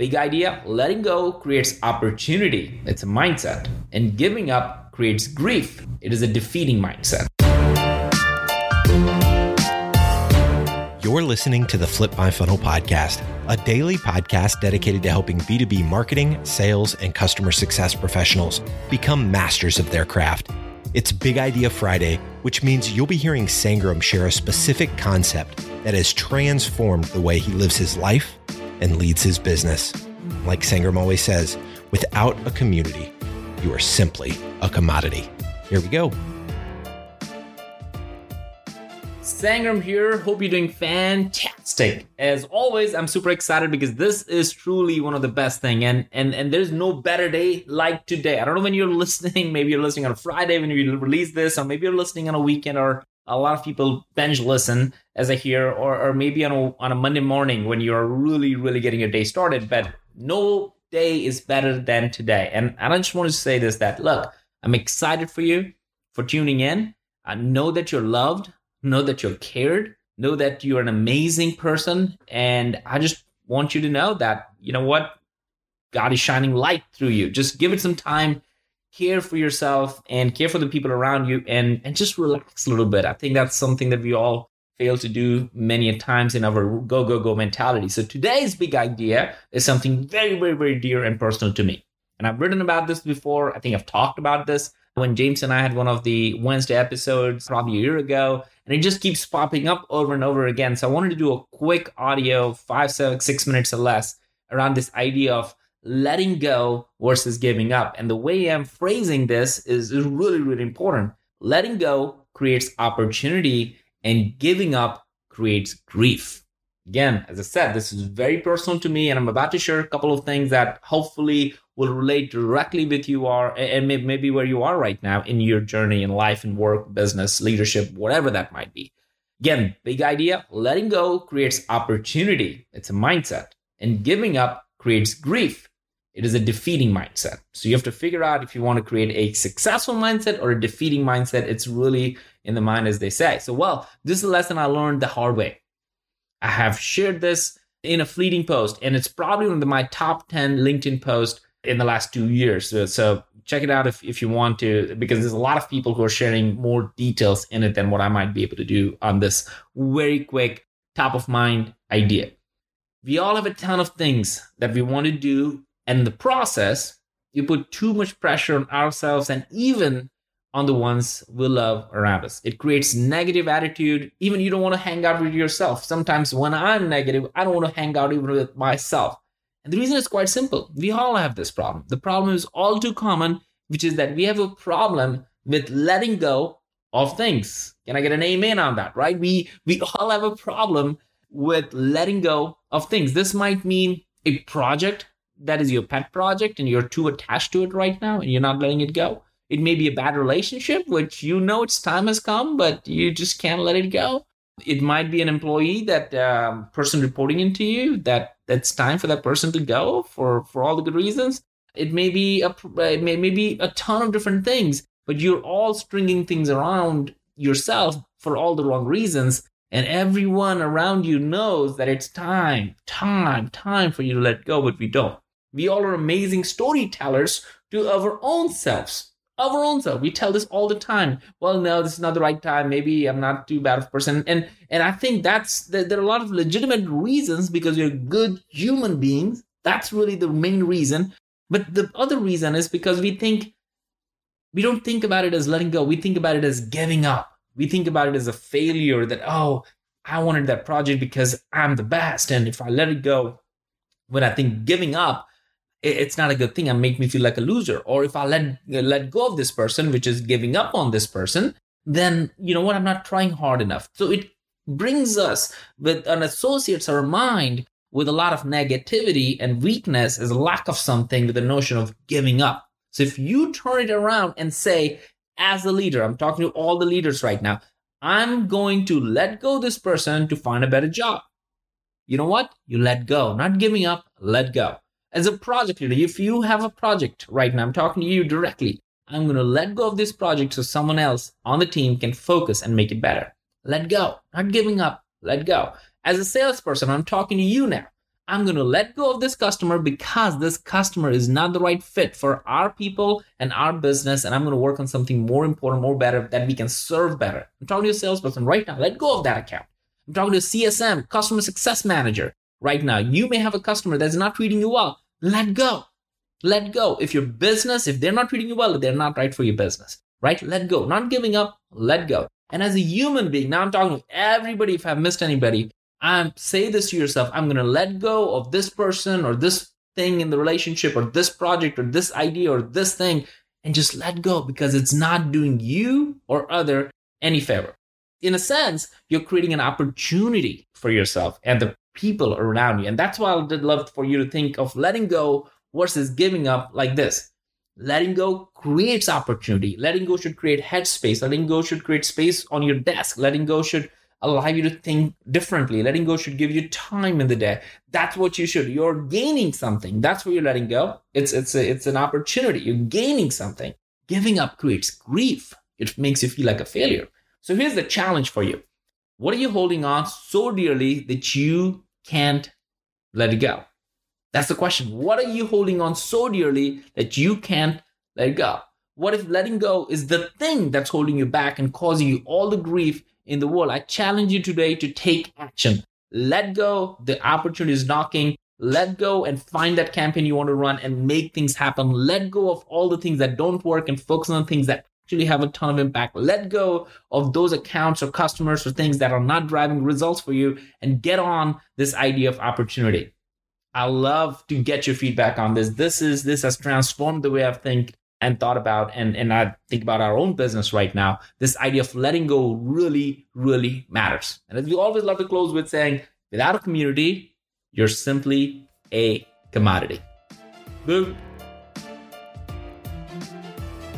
Big idea letting go creates opportunity, it's a mindset, and giving up creates grief, it is a defeating mindset. You're listening to the Flip My Funnel podcast, a daily podcast dedicated to helping B2B marketing, sales, and customer success professionals become masters of their craft. It's Big Idea Friday, which means you'll be hearing Sangram share a specific concept that has transformed the way he lives his life and leads his business. Like Sangram always says, without a community, you are simply a commodity. Here we go. Sangram here. Hope you're doing fantastic. As always, I'm super excited because this is truly one of the best thing, and and and there's no better day like today. I don't know when you're listening. Maybe you're listening on a Friday when you release this, or maybe you're listening on a weekend, or a lot of people binge listen as I hear, or, or maybe on a, on a Monday morning when you're really, really getting your day started. But no day is better than today. And I just want to say this that look, I'm excited for you for tuning in. I know that you're loved, know that you're cared, know that you're an amazing person. And I just want you to know that, you know what? God is shining light through you. Just give it some time care for yourself and care for the people around you and and just relax a little bit. I think that's something that we all fail to do many times in our go go go mentality. So today's big idea is something very very very dear and personal to me. And i've written about this before. I think i've talked about this when james and i had one of the wednesday episodes probably a year ago and it just keeps popping up over and over again. So i wanted to do a quick audio five six minutes or less around this idea of letting go versus giving up. And the way I'm phrasing this is, really, really important. Letting go creates opportunity, and giving up creates grief. Again, as I said, this is very personal to me, and I'm about to share a couple of things that hopefully will relate directly with you are and maybe where you are right now in your journey in life and work, business, leadership, whatever that might be. Again, big idea letting go creates opportunity, it's a mindset, and giving up creates grief. It is a defeating mindset. So you have to figure out if you want to create a successful mindset or a defeating mindset. It's really in the mind, as they say. So, well, this is a lesson I learned the hard way. I have shared this in a fleeting post, and it's probably one of my top 10 LinkedIn posts in the last two years. So, so check it out if, if you want to, because there's a lot of people who are sharing more details in it than what I might be able to do on this very quick, top of mind idea. We all have a ton of things that we want to do and in the process, you put too much pressure on ourselves and even on the ones we love around us. It creates negative attitude. Even you don't want to hang out with yourself. Sometimes when I'm negative, I don't want to hang out even with myself. And the reason is quite simple. We all have this problem. The problem is all too common, which is that we have a problem with letting go of things. Can I get an amen on that? Right? We we all have a problem with letting go of things. This might mean a project that is your pet project and you're too attached to it right now and you're not letting it go. It may be a bad relationship, which you know its time has come, but you just can't let it go. It might be an employee that um, person reporting into you that that's time for that person to go for for all the good reasons. It may be a it may, may be a ton of different things, but you're all stringing things around yourself for all the wrong reasons and everyone around you knows that it's time, time, time for you to let go, but we don't. We all are amazing storytellers to our own selves. Our own self. We tell this all the time. Well, no, this is not the right time. Maybe I'm not too bad of a person. And and I think that's there are a lot of legitimate reasons because you're good human beings. That's really the main reason. But the other reason is because we think we don't think about it as letting go. We think about it as giving up. We think about it as a failure that, oh, I wanted that project because I'm the best. And if I let it go, when I think giving up it's not a good thing and make me feel like a loser. Or if i let let go of this person which is giving up on this person then you know what? I'm not trying hard enough. So it brings us with an associates our mind with a lot of negativity and weakness as a lack of something with the notion of giving up. So if you turn it around and say as a leader i'm talking to all the leaders right now i'm going to let go this person to find a better job. You know what? You let go. Not giving up. Let go as a project leader, if you have a project right now, I'm talking to you directly. I'm going to let go of this project so someone else on the team can focus and make it better. Let go, not giving up, let go. As a salesperson, I'm talking to you now. I'm going to let go of this customer because this customer is not the right fit for our people and our business. And I'm going to work on something more important, more better that we can serve better. I'm talking to a salesperson right now. Let go of that account. I'm talking to a CSM, customer success manager right now. You may have a customer that's not treating you well. Let go. Let go. If your business, if they're not treating you well, they're not right for your business, right? Let go. Not giving up, let go. And as a human being, now I'm talking to everybody. If I've missed anybody, I'm say this to yourself. I'm going to let go of this person or this thing in the relationship or this project or this idea or this thing and just let go because it's not doing you or other any favor. In a sense, you're creating an opportunity for yourself and the people around you. And that's why I would love for you to think of letting go versus giving up like this. Letting go creates opportunity. Letting go should create headspace. Letting go should create space on your desk. Letting go should allow you to think differently. Letting go should give you time in the day. That's what you should. You're gaining something. That's what you're letting go. It's it's a, it's an opportunity. You're gaining something. Giving up creates grief. It makes you feel like a failure. So here's the challenge for you. What are you holding on so dearly that you can't let it go? That's the question. What are you holding on so dearly that you can't let it go? What if letting go is the thing that's holding you back and causing you all the grief in the world? I challenge you today to take action. Let go. The opportunity is knocking. Let go and find that campaign you want to run and make things happen. Let go of all the things that don't work and focus on the things that actually have a ton of impact. Let go of those accounts or customers or things that are not driving results for you and get on this idea of opportunity. I love to get your feedback on this. This is this has transformed the way I think and thought about and, and I think about our own business right now. This idea of letting go really, really matters. And as we always love to close with saying, without a community, you're simply a commodity. Boom.